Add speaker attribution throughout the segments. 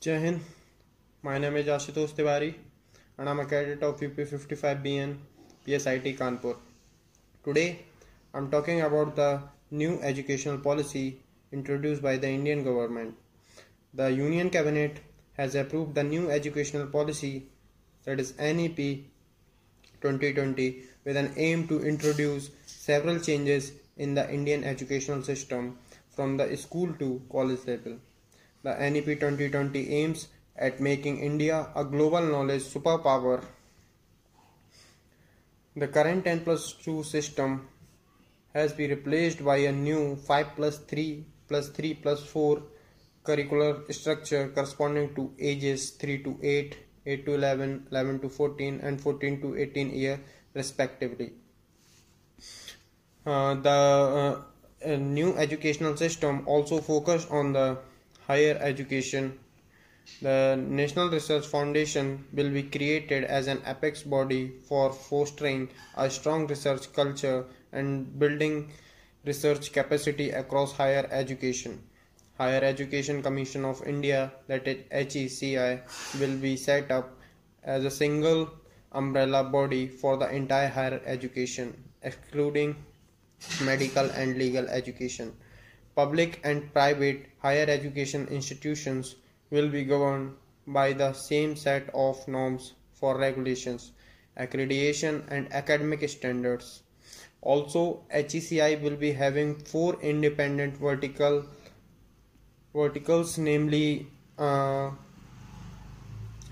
Speaker 1: Jai Hind. My name is Ashutosh Tiwari and I'm a cadet of UP55BN PSIT Kanpur. Today I'm talking about the new educational policy introduced by the Indian government. The Union Cabinet has approved the new educational policy that is NEP 2020 with an aim to introduce several changes in the Indian educational system from the school to college level. The NEP 2020 aims at making India a global knowledge superpower. The current 10 plus 2 system has been replaced by a new 5 plus 3 plus 3 plus 4 curricular structure corresponding to ages 3 to 8, 8 to 11, 11 to 14 and 14 to 18 year respectively. Uh, the uh, new educational system also focused on the higher education. The National Research Foundation will be created as an apex body for fostering a strong research culture and building research capacity across higher education. Higher Education Commission of India, that is HECI, will be set up as a single umbrella body for the entire higher education, excluding medical and legal education. Public and private higher education institutions will be governed by the same set of norms for regulations, accreditation, and academic standards. Also, HECI will be having four independent vertical verticals, namely uh,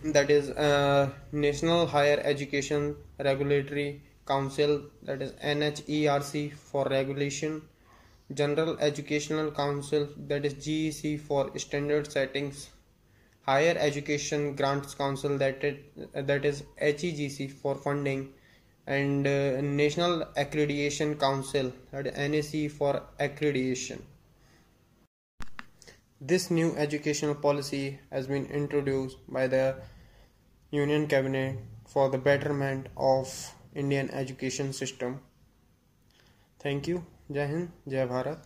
Speaker 1: that is uh, National Higher Education Regulatory Council, that is NHERC for regulation General Educational Council that is GEC for standard settings Higher Education Grants Council that is, HEGC for funding and uh, National Accreditation Council that is NAC for accreditation. This new educational policy has been introduced by the Union Cabinet for the betterment of Indian education system. Thank you. Jai Hind Jai Bharat.